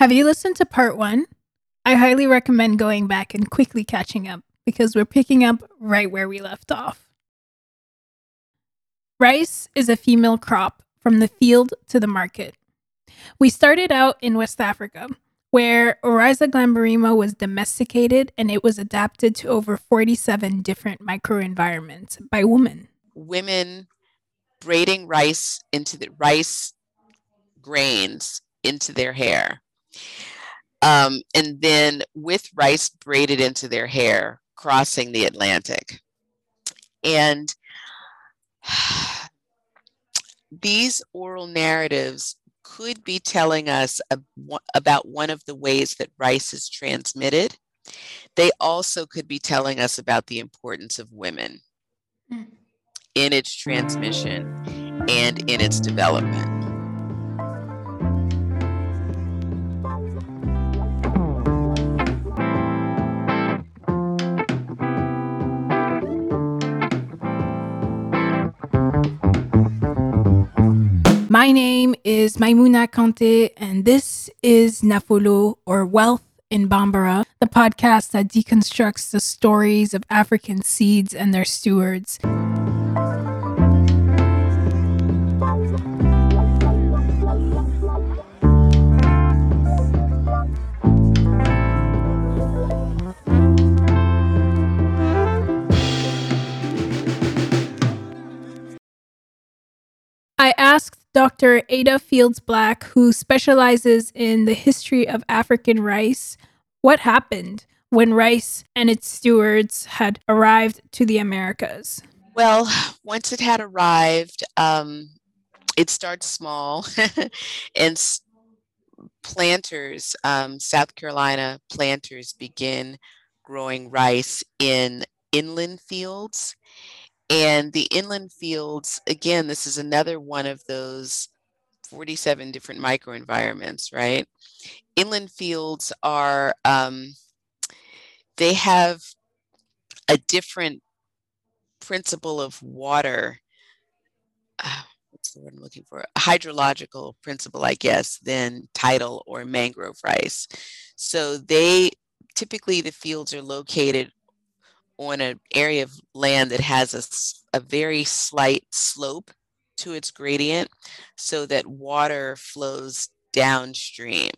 Have you listened to part one? I highly recommend going back and quickly catching up because we're picking up right where we left off. Rice is a female crop from the field to the market. We started out in West Africa, where Oryza glaberrima was domesticated and it was adapted to over 47 different microenvironments by women. Women braiding rice into the rice grains into their hair. Um, and then with rice braided into their hair, crossing the Atlantic. And these oral narratives could be telling us about one of the ways that rice is transmitted. They also could be telling us about the importance of women mm. in its transmission and in its development. My name is Maimouna Kante, and this is Nafolo, or Wealth in Bambara, the podcast that deconstructs the stories of African seeds and their stewards. I asked Dr. Edda Fields Black, who specializes in the history of African rice, what happened when rice and its stewards had arrived to the Americas? Well, once it had arrived, um, it starts small, and planters, um, South Carolina planters, begin growing rice in inland fields and the inland fields, again, this is another one of those 47 different microenvironments, right? Inland fields are, um, they have a different principle of water. Uh, what's the word I'm looking for? A hydrological principle, I guess, than tidal or mangrove rice. So they typically the fields are located on an area of land that has a, a very slight slope to its gradient so that water flows downstream,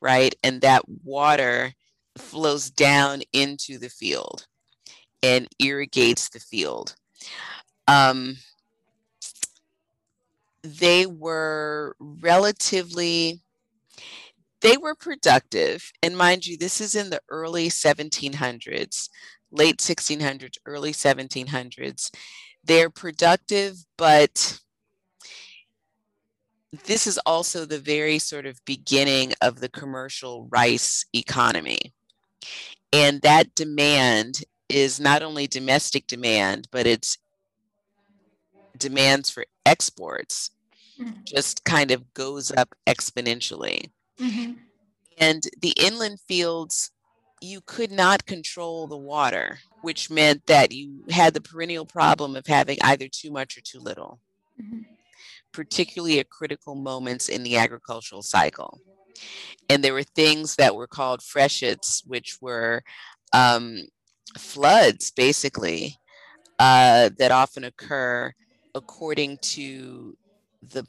right? And that water flows down into the field and irrigates the field. Um, they were relatively they were productive and mind you this is in the early 1700s late 1600s, early 1700s. They're productive, but this is also the very sort of beginning of the commercial rice economy. And that demand is not only domestic demand, but it's demands for exports mm-hmm. just kind of goes up exponentially. Mm-hmm. And the inland fields you could not control the water, which meant that you had the perennial problem of having either too much or too little, mm-hmm. particularly at critical moments in the agricultural cycle. And there were things that were called freshets, which were um, floods, basically, uh, that often occur according to the,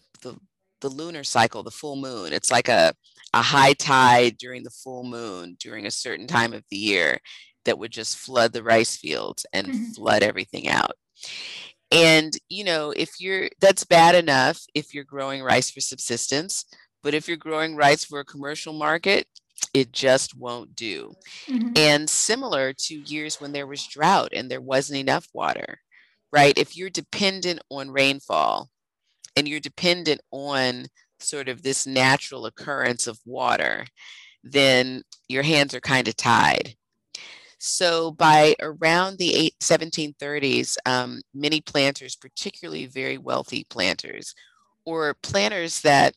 the lunar cycle, the full moon. It's like a, a high tide during the full moon during a certain time of the year that would just flood the rice fields and mm-hmm. flood everything out. And, you know, if you're, that's bad enough if you're growing rice for subsistence, but if you're growing rice for a commercial market, it just won't do. Mm-hmm. And similar to years when there was drought and there wasn't enough water, right? If you're dependent on rainfall, and you're dependent on sort of this natural occurrence of water, then your hands are kind of tied. So by around the eight, 1730s, um, many planters, particularly very wealthy planters, or planters that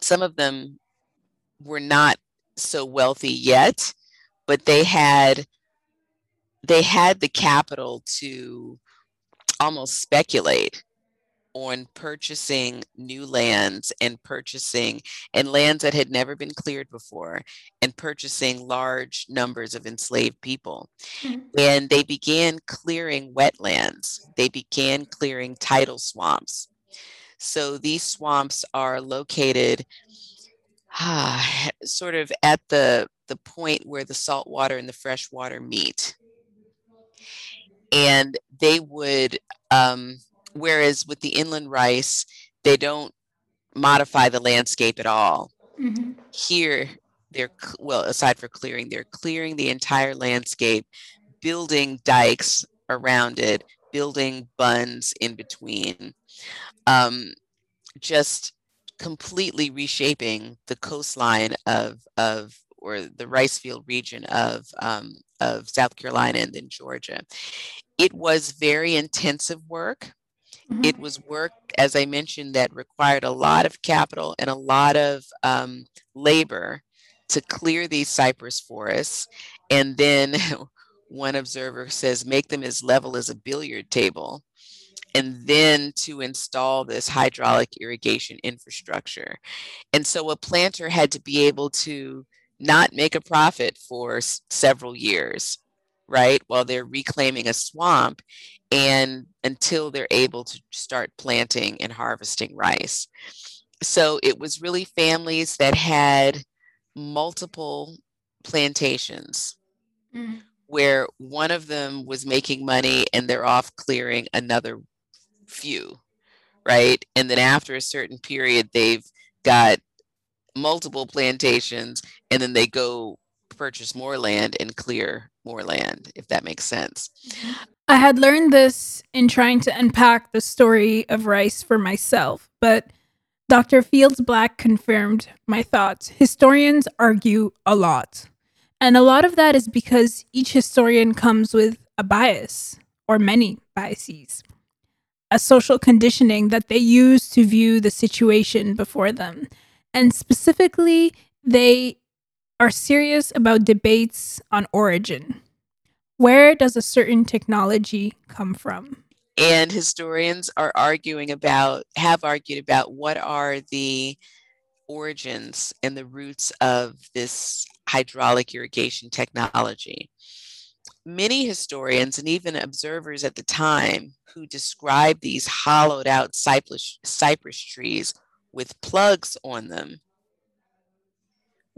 some of them were not so wealthy yet, but they had they had the capital to almost speculate on purchasing new lands and purchasing and lands that had never been cleared before and purchasing large numbers of enslaved people. Mm-hmm. And they began clearing wetlands, they began clearing tidal swamps. So these swamps are located ah, sort of at the, the point where the salt water and the fresh water meet. And they would um, Whereas with the inland rice, they don't modify the landscape at all. Mm-hmm. Here, they're well, aside for clearing, they're clearing the entire landscape, building dikes around it, building bunds in between, um, just completely reshaping the coastline of of or the rice field region of um, of South Carolina and then Georgia. It was very intensive work. Mm-hmm. It was work, as I mentioned, that required a lot of capital and a lot of um, labor to clear these cypress forests. And then one observer says, make them as level as a billiard table. And then to install this hydraulic irrigation infrastructure. And so a planter had to be able to not make a profit for s- several years right? While they're reclaiming a swamp and until they're able to start planting and harvesting rice. So it was really families that had multiple plantations mm. where one of them was making money and they're off clearing another few, right? And then after a certain period, they've got multiple plantations and then they go purchase more land and clear more land, if that makes sense. Mm-hmm. I had learned this in trying to unpack the story of rice for myself, but Dr. Fields Black confirmed my thoughts. Historians argue a lot. And a lot of that is because each historian comes with a bias, or many biases, a social conditioning that they use to view the situation before them. And specifically, they are serious about debates on origin. Where does a certain technology come from? And historians are arguing about, have argued about what are the origins and the roots of this hydraulic irrigation technology. Many historians and even observers at the time who describe these hollowed out cypress, cypress trees with plugs on them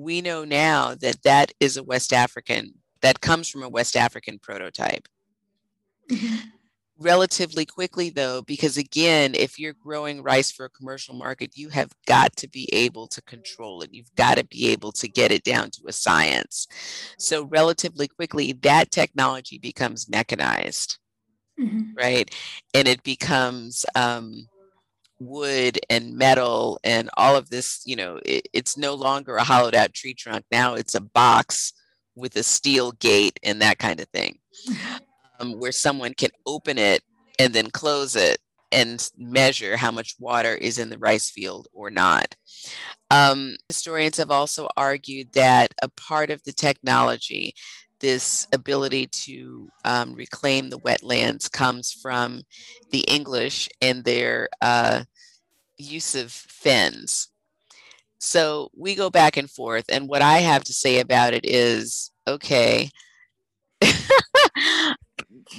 we know now that that is a West African, that comes from a West African prototype. Relatively quickly, though, because again, if you're growing rice for a commercial market, you have got to be able to control it. You've got to be able to get it down to a science. So, relatively quickly, that technology becomes mechanized, mm-hmm. right? And it becomes um, wood and metal and all of this, you know, it, it's no longer a hollowed out tree trunk. Now it's a box with a steel gate and that kind of thing, um, where someone can open it and then close it and measure how much water is in the rice field or not. Um, historians have also argued that a part of the technology, this ability to um, reclaim the wetlands, comes from the English and their uh, use of fens. So we go back and forth. And what I have to say about it is okay,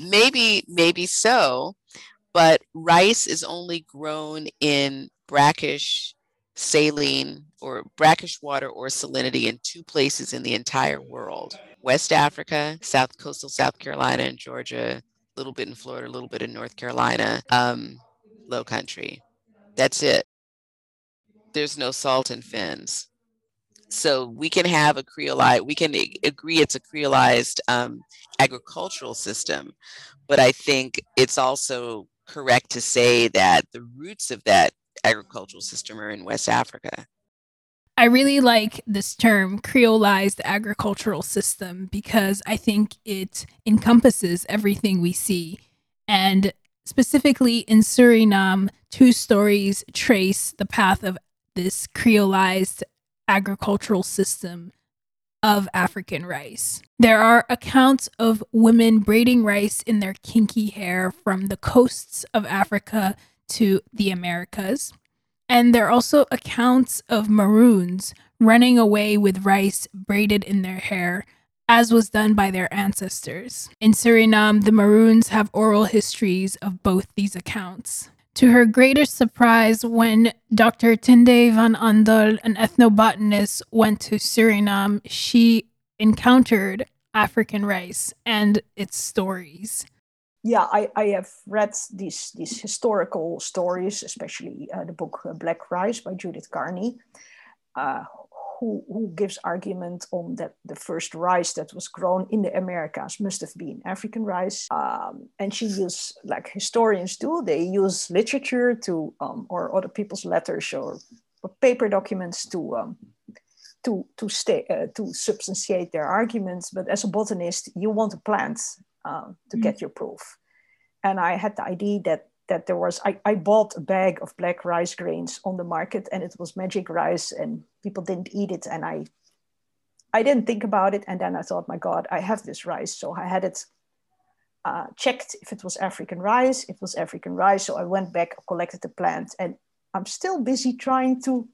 maybe, maybe so, but rice is only grown in brackish, saline, or brackish water or salinity in two places in the entire world West Africa, South Coastal South Carolina and Georgia, a little bit in Florida, a little bit in North Carolina, um, low country. That's it. There's no salt in fens. So we can have a creolized, we can agree it's a creolized um, agricultural system, but I think it's also correct to say that the roots of that agricultural system are in West Africa. I really like this term, creolized agricultural system, because I think it encompasses everything we see. And Specifically in Suriname, two stories trace the path of this creolized agricultural system of African rice. There are accounts of women braiding rice in their kinky hair from the coasts of Africa to the Americas. And there are also accounts of Maroons running away with rice braided in their hair, as was done by their ancestors. In Suriname, the Maroons have oral histories of both these accounts. To her greater surprise, when Dr. Tinde van Andel, an ethnobotanist, went to Suriname, she encountered African rice and its stories. Yeah, I, I have read these these historical stories, especially uh, the book uh, Black Rice by Judith Carney, uh, who, who gives argument on that the first rice that was grown in the Americas must have been African rice. Um, and she uses, like historians do, they use literature to, um, or other people's letters or, or paper documents to um, to to stay uh, to substantiate their arguments. But as a botanist, you want a plant uh, to mm. get your proof. And I had the idea that that there was I, I bought a bag of black rice grains on the market and it was magic rice and people didn't eat it and I I didn't think about it and then I thought my god I have this rice. So I had it uh, checked if it was African rice it was African rice. So I went back collected the plant and I'm still busy trying to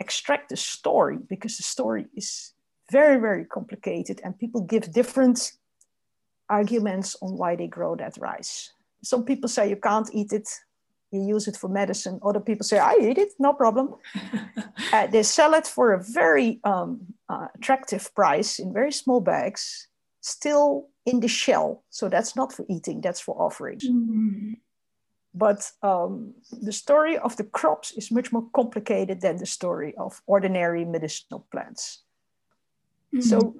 extract the story because the story is very, very complicated and people give different arguments on why they grow that rice. Some people say you can't eat it, you use it for medicine. Other people say, I eat it, no problem. uh, they sell it for a very um, uh, attractive price in very small bags, still in the shell. So that's not for eating, that's for offering. Mm-hmm. But um, the story of the crops is much more complicated than the story of ordinary medicinal plants. Mm-hmm. So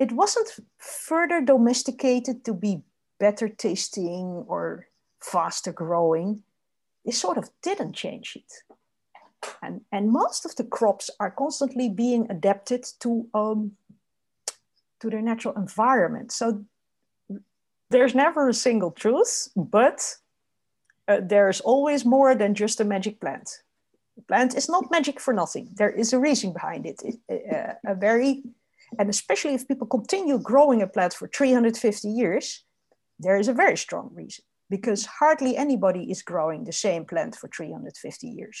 it wasn't further domesticated to be better tasting or faster growing. They sort of didn't change it. And, and most of the crops are constantly being adapted to, um, to their natural environment. So there's never a single truth, but uh, there's always more than just a magic plant. The plant is not magic for nothing. There is a reason behind it. it uh, a very, and especially if people continue growing a plant for 350 years, there is a very strong reason because hardly anybody is growing the same plant for 350 years.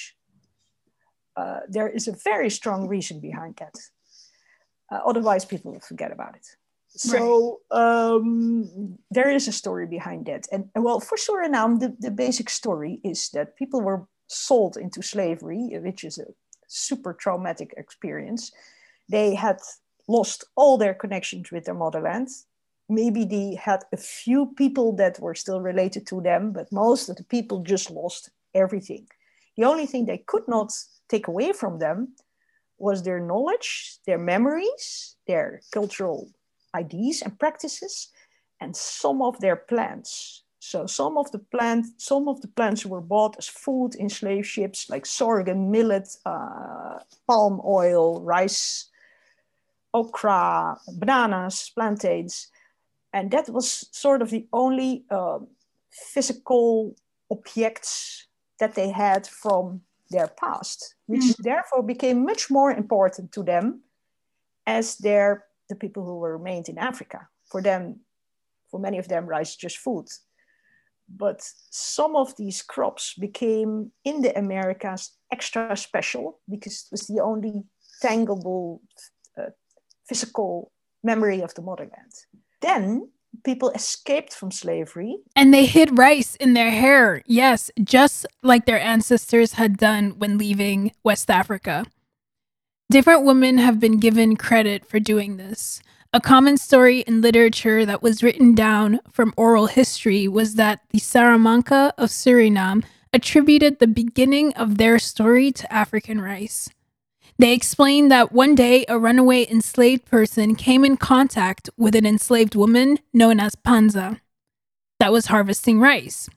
Uh, there is a very strong reason behind that. Uh, otherwise, people will forget about it. So um, there is a story behind that. And well, for Suriname, the, the basic story is that people were sold into slavery, which is a super traumatic experience. They had lost all their connections with their motherland. Maybe they had a few people that were still related to them, but most of the people just lost everything. The only thing they could not take away from them was their knowledge, their memories, their cultural ideas and practices and some of their plants. So some of the plant, some of the plants were bought as food in slave ships, like sorghum, millet, uh, palm oil, rice, okra, bananas, plantains, and that was sort of the only uh, physical objects that they had from their past, which mm. therefore became much more important to them as their the people who were remained in Africa. For them, for many of them, rice is just food. But some of these crops became in the Americas extra special because it was the only tangible uh, physical memory of the motherland. Then people escaped from slavery. And they hid rice in their hair, yes, just like their ancestors had done when leaving West Africa. Different women have been given credit for doing this. A common story in literature that was written down from oral history was that the Saramaka of Suriname attributed the beginning of their story to African rice. They explained that one day a runaway enslaved person came in contact with an enslaved woman known as Panza that was harvesting rice.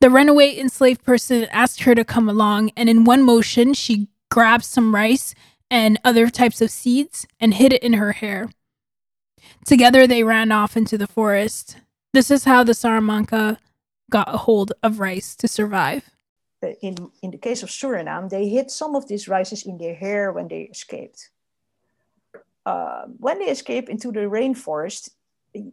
The runaway enslaved person asked her to come along, and in one motion, she grabbed some rice and other types of seeds and hid it in her hair. Together they ran off into the forest. This is how the Saramaka got a hold of rice to survive. In, in the case of Suriname, they hid some of these rices in their hair when they escaped. Uh, when they escape into the rainforest,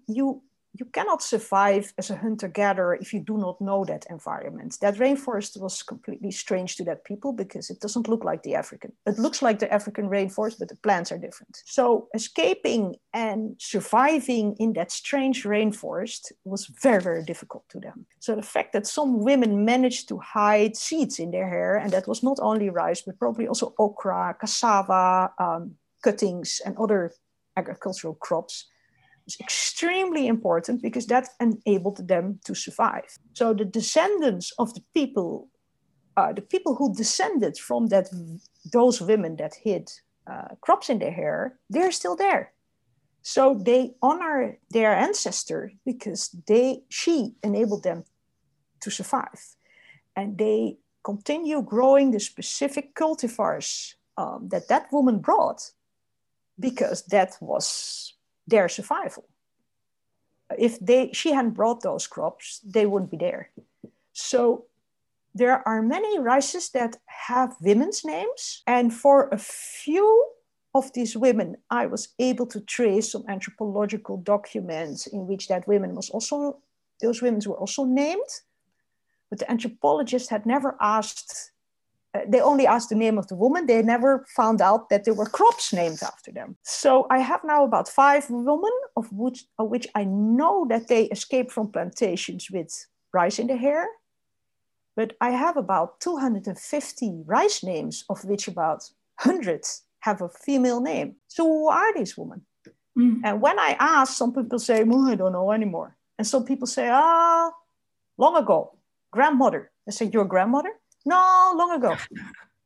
you you cannot survive as a hunter gatherer if you do not know that environment. That rainforest was completely strange to that people because it doesn't look like the African. It looks like the African rainforest, but the plants are different. So escaping and surviving in that strange rainforest was very, very difficult to them. So the fact that some women managed to hide seeds in their hair, and that was not only rice, but probably also okra, cassava, um, cuttings, and other agricultural crops was extremely important because that enabled them to survive. So the descendants of the people, uh, the people who descended from that, those women that hid uh, crops in their hair, they're still there. So they honor their ancestor because they, she enabled them to survive, and they continue growing the specific cultivars um, that that woman brought because that was their survival. If they she hadn't brought those crops, they wouldn't be there. So there are many rices that have women's names, and for a few of these women, I was able to trace some anthropological documents in which that women was also those women were also named, but the anthropologist had never asked they only asked the name of the woman. They never found out that there were crops named after them. So I have now about five women, of which, of which I know that they escaped from plantations with rice in the hair. But I have about 250 rice names, of which about 100 have a female name. So who are these women? Mm. And when I ask, some people say, oh, I don't know anymore. And some people say, ah, long ago, grandmother. I say, your grandmother? No, long ago.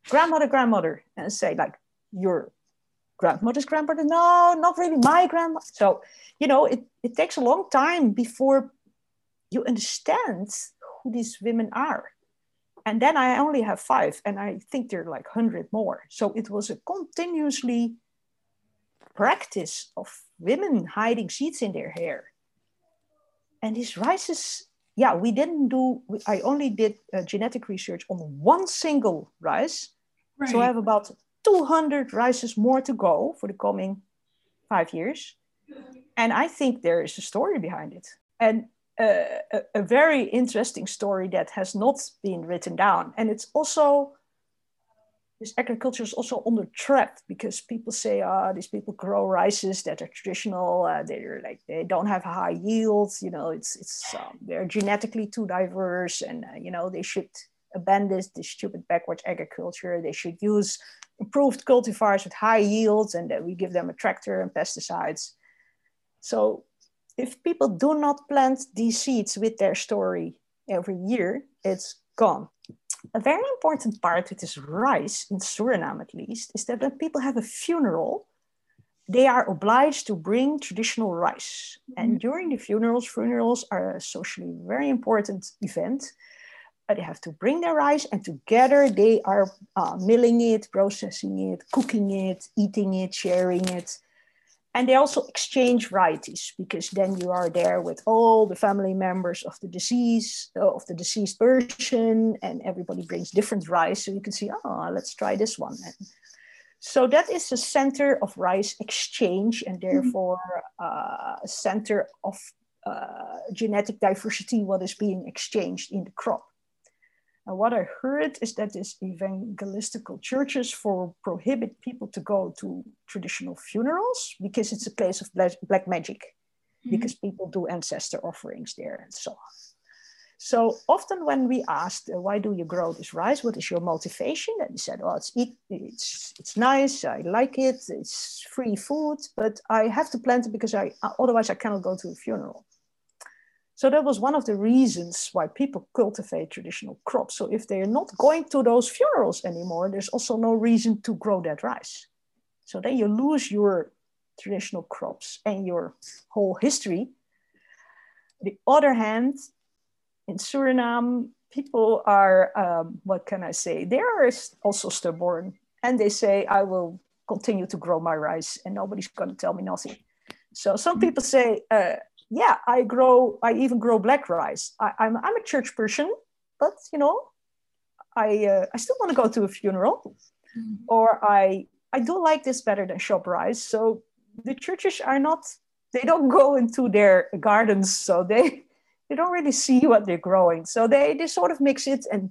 grandmother, grandmother. And say, like, your grandmother's grandmother? No, not really my grandma. So, you know, it, it takes a long time before you understand who these women are. And then I only have five, and I think there are like 100 more. So it was a continuously practice of women hiding seeds in their hair. And this rises yeah, we didn't do, I only did uh, genetic research on one single rice. Right. So I have about 200 rices more to go for the coming five years. And I think there is a story behind it. And uh, a, a, very interesting story that has not been written down. And it's also this agriculture is also under threat because people say, "Ah, oh, these people grow rices that are traditional. Uh, they're like they don't have high yields. You know, it's it's um, they're genetically too diverse, and uh, you know they should abandon this stupid backwards agriculture. They should use improved cultivars with high yields, and that we give them a tractor and pesticides. So, if people do not plant these seeds with their story every year, it's gone a very important part with this rice, in Suriname at least, is that when people have a funeral, they are obliged to bring traditional rice. And mm-hmm. during the funerals, funerals are a socially very important event. They have to bring their rice, and together they are uh, milling it, processing it, cooking it, eating it, sharing it and they also exchange varieties because then you are there with all the family members of the deceased uh, of the deceased person and everybody brings different rice. So you can see oh let's try this one and so that is a center of rice exchange and mm-hmm. therefore uh, a center of uh, genetic diversity what is being exchanged in the crop and what I heard is that these evangelistical churches for prohibit people to go to traditional funerals because it's a place of black magic, mm-hmm. because people do ancestor offerings there and so on. So often when we asked, uh, why do you grow this rice? What is your motivation? And he said, well, it's, eat, it's, it's nice. I like it. It's free food, but I have to plant it because I, otherwise I cannot go to a funeral. So that was one of the reasons why people cultivate traditional crops. So if they're not going to those funerals anymore, there's also no reason to grow that rice. So then you lose your traditional crops and your whole history. the other hand, in Suriname, people are, um, what can I say, they are also stubborn and they say, I will continue to grow my rice and nobody's going to tell me nothing. So some mm-hmm. people say, uh, yeah, I grow, I even grow black rice. I, am I'm, I'm a church person, but you know, I, uh, I still want to go to a funeral mm-hmm. or I, I do like this better than shop rice. So the churches are not they don't go into their gardens, so they they don't really see what they're growing. So they they sort of mix it and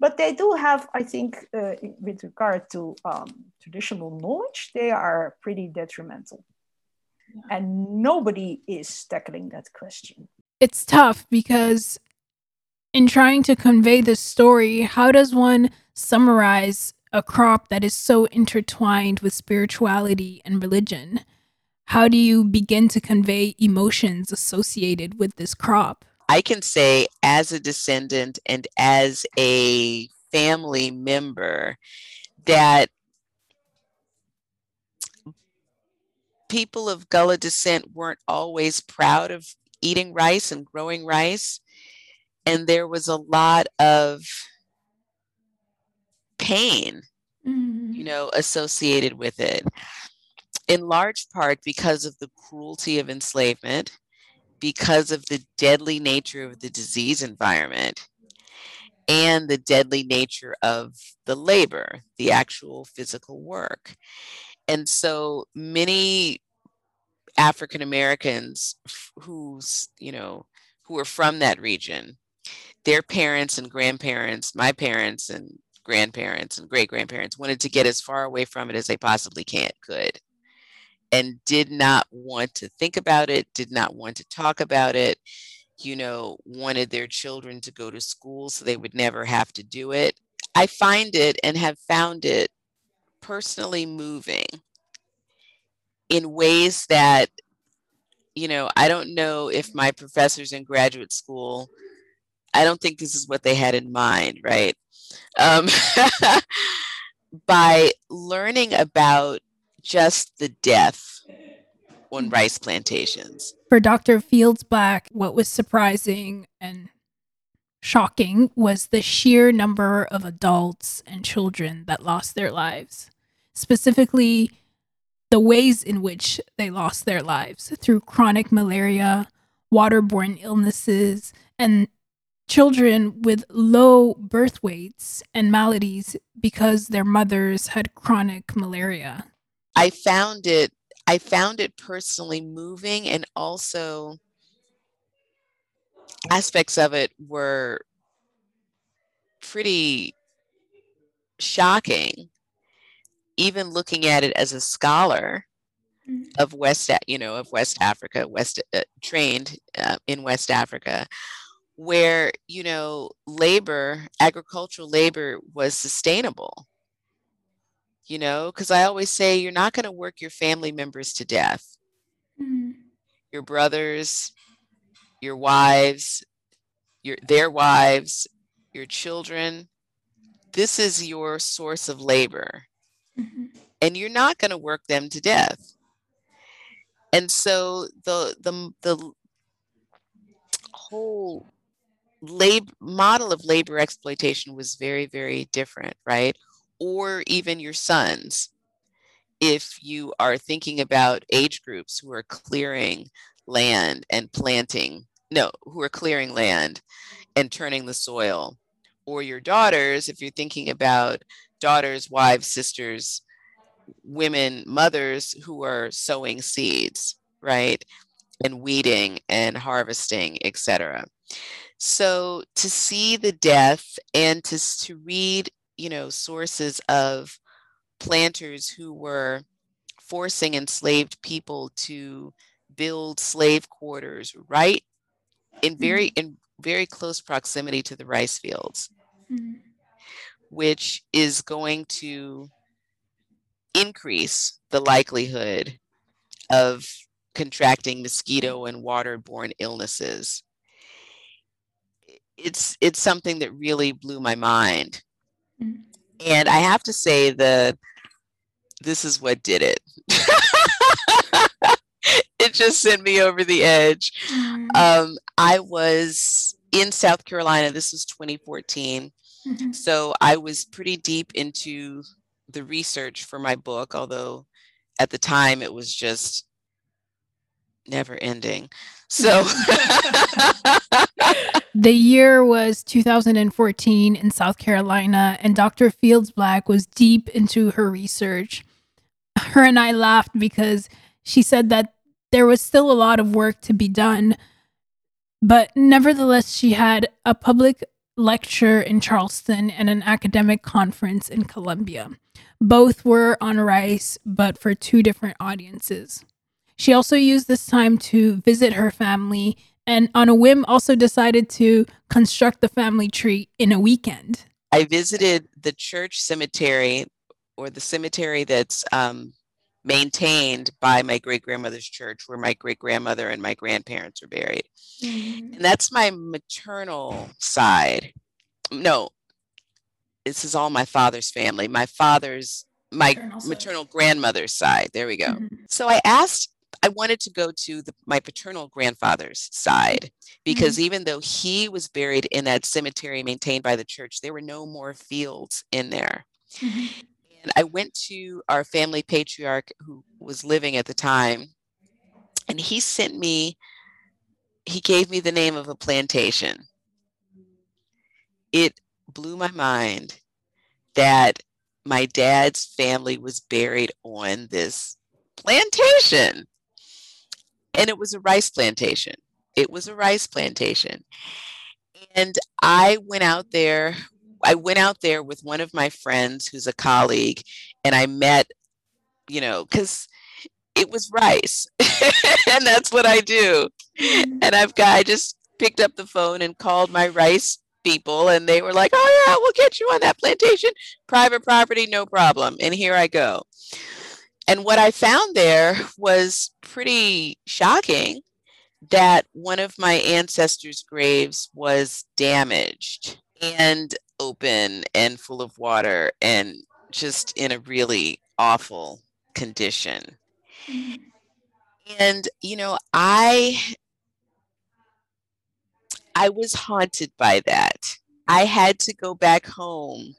but they do have, I think, uh, with regard to um, traditional knowledge, they are pretty detrimental. Yeah. And nobody is tackling that question. It's tough because in trying to convey this story, how does one summarize a crop that is so intertwined with spirituality and religion? How do you begin to convey emotions associated with this crop? I can say, as a descendant and as a family member, that people of Gullah descent weren't always proud of eating rice and growing rice. And there was a lot of pain, mm-hmm. you know, associated with it. In large part because of the cruelty of enslavement, because of the deadly nature of the disease environment, and the deadly nature of the labor, the actual physical work. And so many African Americans who's, you know, who are from that region, their parents and grandparents, my parents and grandparents and great grandparents wanted to get as far away from it as they possibly can could. And did not want to think about it, did not want to talk about it, you know, wanted their children to go to school so they would never have to do it. I find it and have found it personally moving in ways that, you know, I don't know if my professors in graduate school, I don't think this is what they had in mind, right? Um, by learning about just the death on rice plantations. For Dr. Fields Black, what was surprising and shocking was the sheer number of adults and children that lost their lives. Specifically, the ways in which they lost their lives through chronic malaria, waterborne illnesses, and children with low birth weights and maladies because their mothers had chronic malaria. I found it I found it personally moving and also aspects of it were pretty shocking even looking at it as a scholar mm-hmm. of west you know of west africa west uh, trained uh, in west africa where you know labor agricultural labor was sustainable you know, because I always say you're not going to work your family members to death. Mm-hmm. Your brothers, your wives, your their wives, your children. This is your source of labor. Mm-hmm. And you're not going to work them to death. And so the the the whole labor model of labor exploitation was very very different, right? or even your sons if you are thinking about age groups who are clearing land and planting no who are clearing land and turning the soil or your daughters if you're thinking about daughters wives sisters women mothers who are sowing seeds right and weeding and harvesting etc so to see the death and to, to read you know, sources of planters who were forcing enslaved people to build slave quarters right in very mm-hmm. in very close proximity to the rice fields mm-hmm. Which is going to increase the likelihood of contracting mosquito and waterborne illnesses it's it's something that really blew my mind and I have to say that this is what did it. it just sent me over the edge. Mm. Um, I was in South Carolina. This was 2014. Mm-hmm. So I was pretty deep into the research for my book, although at the time it was just never ending. So the year was 2014 in South Carolina, and Dr. Fields Black was deep into her research. Her and I laughed because she said that there was still a lot of work to be done. But nevertheless, she had a public lecture in Charleston and an academic conference in Columbia. Both were on rice, but for two different audiences. She also used this time to visit her family and, on a whim, also decided to construct the family tree in a weekend. I visited the church cemetery or the cemetery that's um, maintained by my great grandmother's church, where my great grandmother and my grandparents are buried. Mm-hmm. And that's my maternal side. No, this is all my father's family. My father's, my maternal, maternal grandmother's side. There we go. Mm-hmm. So I asked I wanted to go to the, my paternal grandfather's side because mm-hmm. even though he was buried in that cemetery maintained by the church, there were no more fields in there. And I went to our family patriarch who was living at the time, and he sent me, he gave me the name of a plantation. It blew my mind that my dad's family was buried on this plantation and it was a rice plantation. It was a rice plantation. And I went out there. I went out there with one of my friends who's a colleague, and I met, you know, because it was rice. and that's what I do. Mm-hmm. And I've got, I just picked up the phone and called my rice people, and they were like, oh, yeah, we'll get you on that plantation. Private property, no problem. And here I go and what I found there was pretty shocking that one of my ancestors' graves was damaged and open and full of water and just in a really awful condition. Mm-hmm. And you know, I I was haunted by that. I had to go back home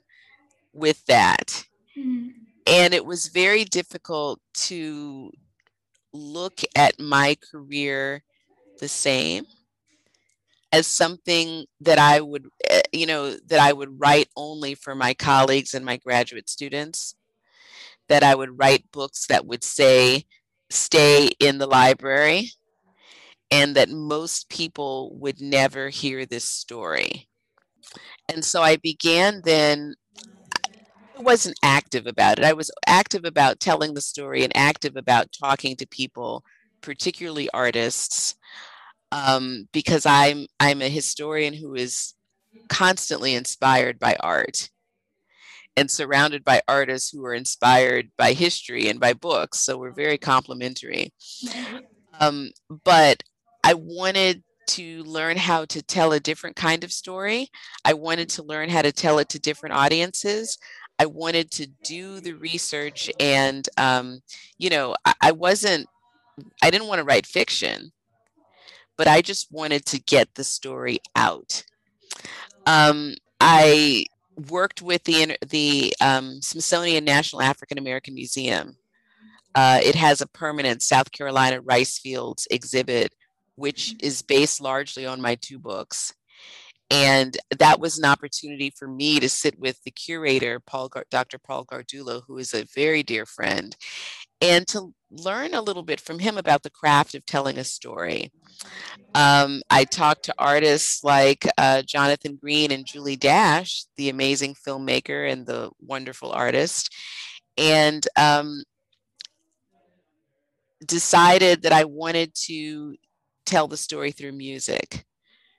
with that. Mm-hmm and it was very difficult to look at my career the same as something that I would, eh, you know, that I would write only for my colleagues and my graduate students, that I would write books that would say, stay in the library, and that most people would never hear this story. And so I began then I wasn't active about it. I was active about telling the story and active about talking to people, particularly artists, um, because I'm I'm a historian who is constantly inspired by art and surrounded by artists who are inspired by history and by books. So we're very complementary. Um, but I wanted to learn how to tell a different kind of story. I wanted to learn how to tell it to different audiences. I wanted to do the research, and um, you know, I, I wasn't, I didn't want to write fiction, but I just wanted to get the story out. Um, I worked with the the um, Smithsonian National African American Museum. Uh, it has a permanent South Carolina rice fields exhibit, which is based largely on my two books. And that was an opportunity for me to sit with the curator, Paul, Dr. Paul Gardullo, who is a very dear friend, and to learn a little bit from him about the craft of telling a story. Um, I talked to artists like uh, Jonathan Green and Julie Dash, the amazing filmmaker and the wonderful artist, and um, decided that I wanted to tell the story through music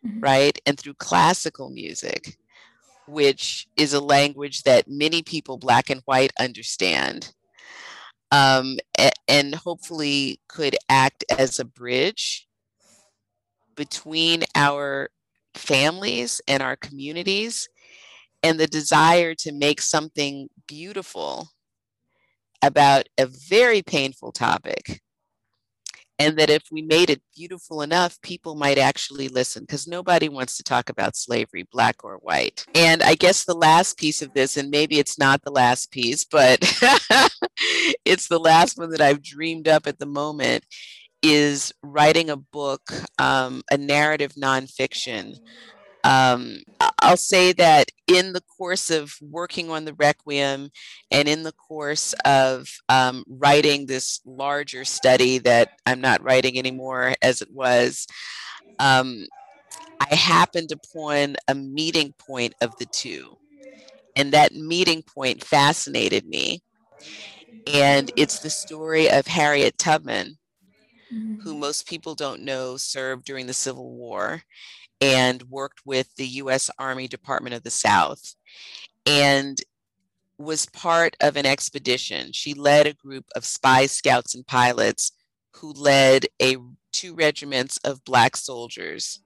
mm-hmm. right? And through classical music, which is a language that many people, black and white, understand. Um, and hopefully could act as a bridge between our families and our communities and the desire to make something beautiful about a very painful topic and that if we made it beautiful enough, people might actually listen because nobody wants to talk about slavery, black or white. And I guess the last piece of this, and maybe it's not the last piece, but it's the last one that I've dreamed up at the moment, is writing a book, um, a narrative nonfiction um, I'll say that in the course of working on the Requiem and in the course of um, writing this larger study that I'm not writing anymore as it was, um, I happened upon a meeting point of the two. And that meeting point fascinated me. And it's the story of Harriet Tubman, mm-hmm. who most people don't know served during the Civil War and worked with the US Army Department of the South and was part of an expedition. She led a group of spy scouts, and pilots who led a two regiments of black soldiers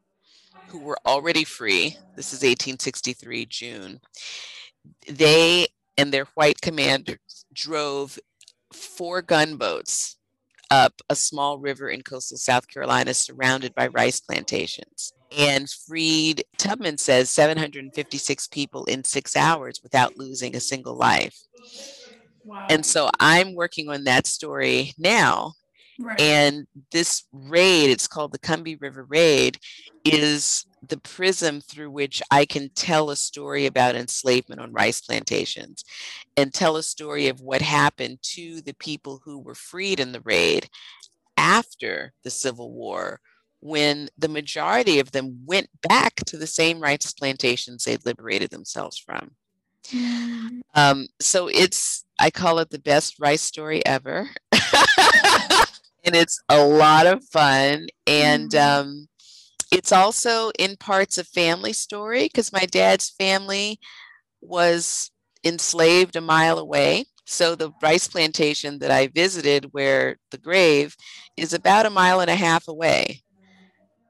who were already free. This is 1863 June. They and their white commanders drove four gunboats up a small river in coastal South Carolina surrounded by rice plantations and freed, Tubman says, 756 people in six hours without losing a single life. Wow. And so I'm working on that story now. Right. And this raid, it's called the Combahee River Raid, is the prism through which I can tell a story about enslavement on rice plantations and tell a story of what happened to the people who were freed in the raid after the Civil War when the majority of them went back to the same rice plantations they'd liberated themselves from. Mm. Um, so it's, I call it the best rice story ever. and it's a lot of fun. And mm. um, it's also in parts a family story because my dad's family was enslaved a mile away. So the rice plantation that I visited, where the grave is about a mile and a half away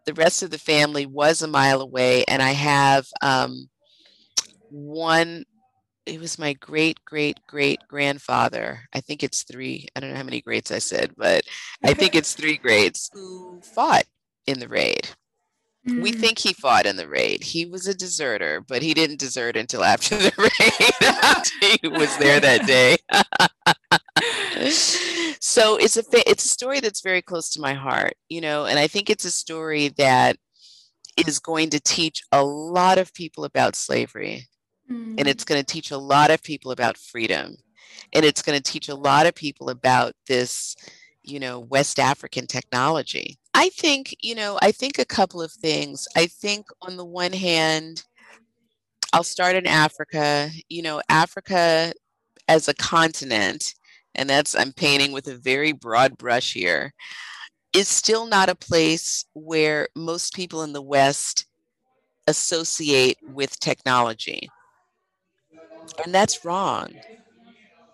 the rest of the family was a mile away, and I have um, one. It was my great great great grandfather. I think it's three. I don't know how many greats I said, but I think it's three greats who fought in the raid. Mm-hmm. We mm. think he fought in the raid. He was a deserter, but he didn't desert until after the raid. he was there that day. so it's a it's a story that's very close to my heart, you know, and I think it's a story that is going to teach a lot of people about slavery. Mm-hmm. And it's going to teach a lot of people about freedom. And it's going to teach a lot of people about this, you know, West African technology I think, you know, I think a couple of things. I think on the one hand, I'll start in Africa. You know, Africa as a continent, and that's, I'm painting with a very broad brush here, is still not a place where most people in the West associate with technology. And that's wrong.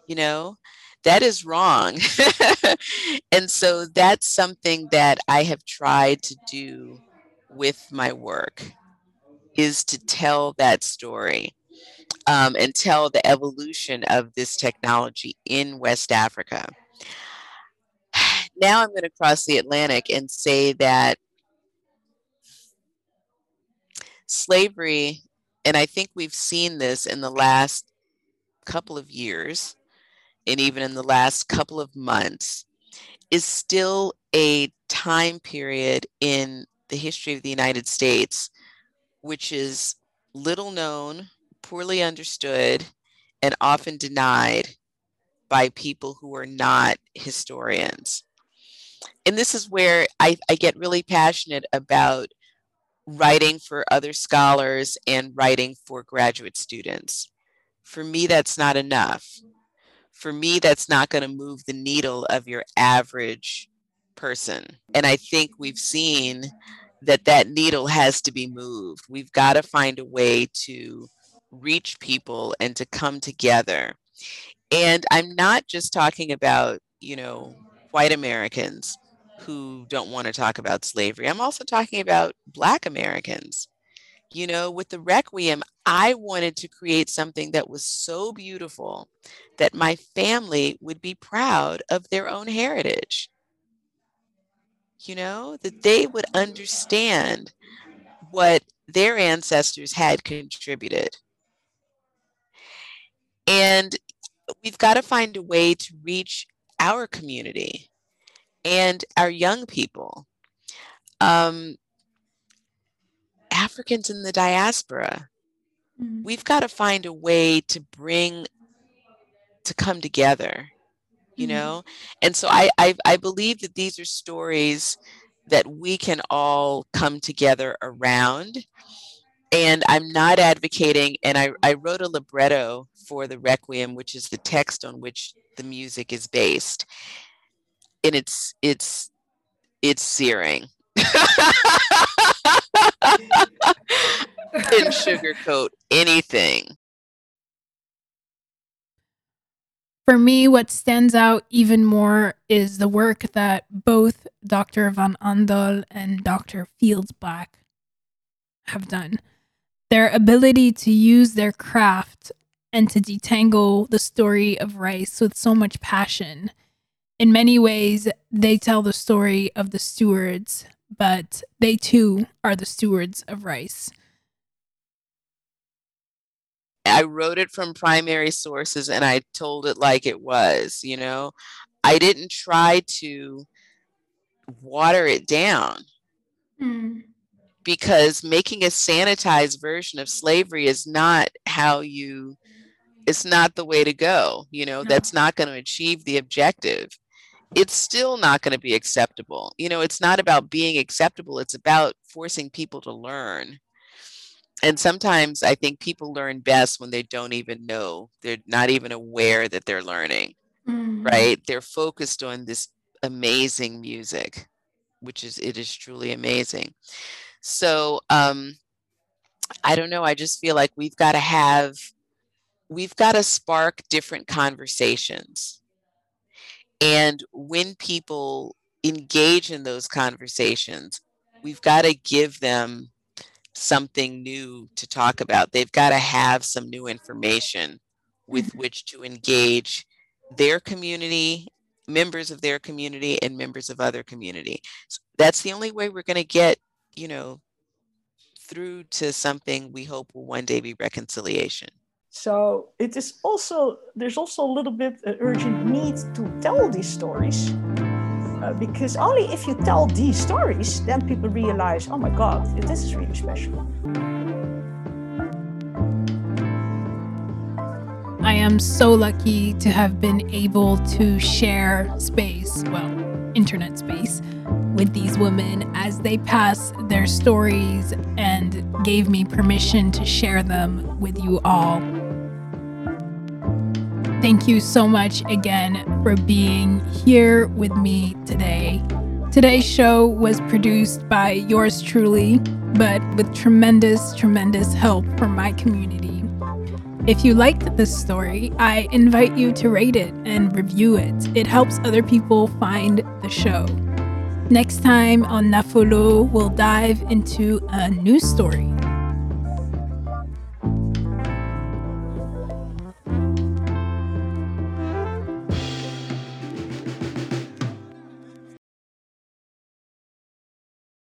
You know, that is wrong. and so that's something that I have tried to do with my work is to tell that story um, and tell the evolution of this technology in West Africa. Now I'm going to cross the Atlantic and say that slavery, and I think we've seen this in the last couple of years, and even in the last couple of months, is still a time period in the history of the United States which is little known, poorly understood, and often denied by people who are not historians. And this is where I, I get really passionate about writing for other scholars and writing for graduate students. For me, that's not enough for me, that's not going to move the needle of your average person. And I think we've seen that that needle has to be moved. We've got to find a way to reach people and to come together. And I'm not just talking about, you know, white Americans who don't want to talk about slavery. I'm also talking about Black Americans you know, with the Requiem, I wanted to create something that was so beautiful that my family would be proud of their own heritage. You know, that they would understand what their ancestors had contributed. And we've got to find a way to reach our community and our young people. Um, Africans in the diaspora, mm-hmm. we've got to find a way to bring to come together you mm-hmm. know and so I, I i believe that these are stories that we can all come together around and i'm not advocating and i, I wrote a libretto for the requiem which is the text on which the music is based and it's it's it's searing didn't sugarcoat anything. For me, what stands out even more is the work that both Dr. Van Andel and Dr. Fields-Black have done. Their ability to use their craft and to detangle the story of rice with so much passion. In many ways, they tell the story of the stewards, but they too are the stewards of rice. I wrote it from primary sources and I told it like it was, you know. I didn't try to water it down. Mm. Because making a sanitized version of slavery is not how you it's not the way to go, you know. No. That's not going to achieve the objective. It's still not going to be acceptable. You know, it's not about being acceptable, it's about forcing people to learn and sometimes I think people learn best when they don't even know, they're not even aware that they're learning, mm-hmm. right? They're focused on this amazing music, which is, it is truly amazing. So, um, I don't know. I just feel like we've got to have, we've got to spark different conversations. And when people engage in those conversations, we've got to give them something new to talk about. They've got to have some new information with mm-hmm. which to engage their community, members of their community, and members of other community. So that's the only way we're going to get, you know, through to something we hope will one day be reconciliation. So it is also there's also a little bit an urgent need to tell these stories uh, because only if you tell these stories, then people realize, oh my God, this is really special. I am so lucky to have been able to share space, well, internet space, with these women as they pass their stories and gave me permission to share them with you all. Thank you so much again for being here with me today. Today's show was produced by yours truly, but with tremendous, tremendous help from my community. If you liked this story, I invite you to rate it and review it. It helps other people find the show. Next time on Nafolo, we'll dive into a new story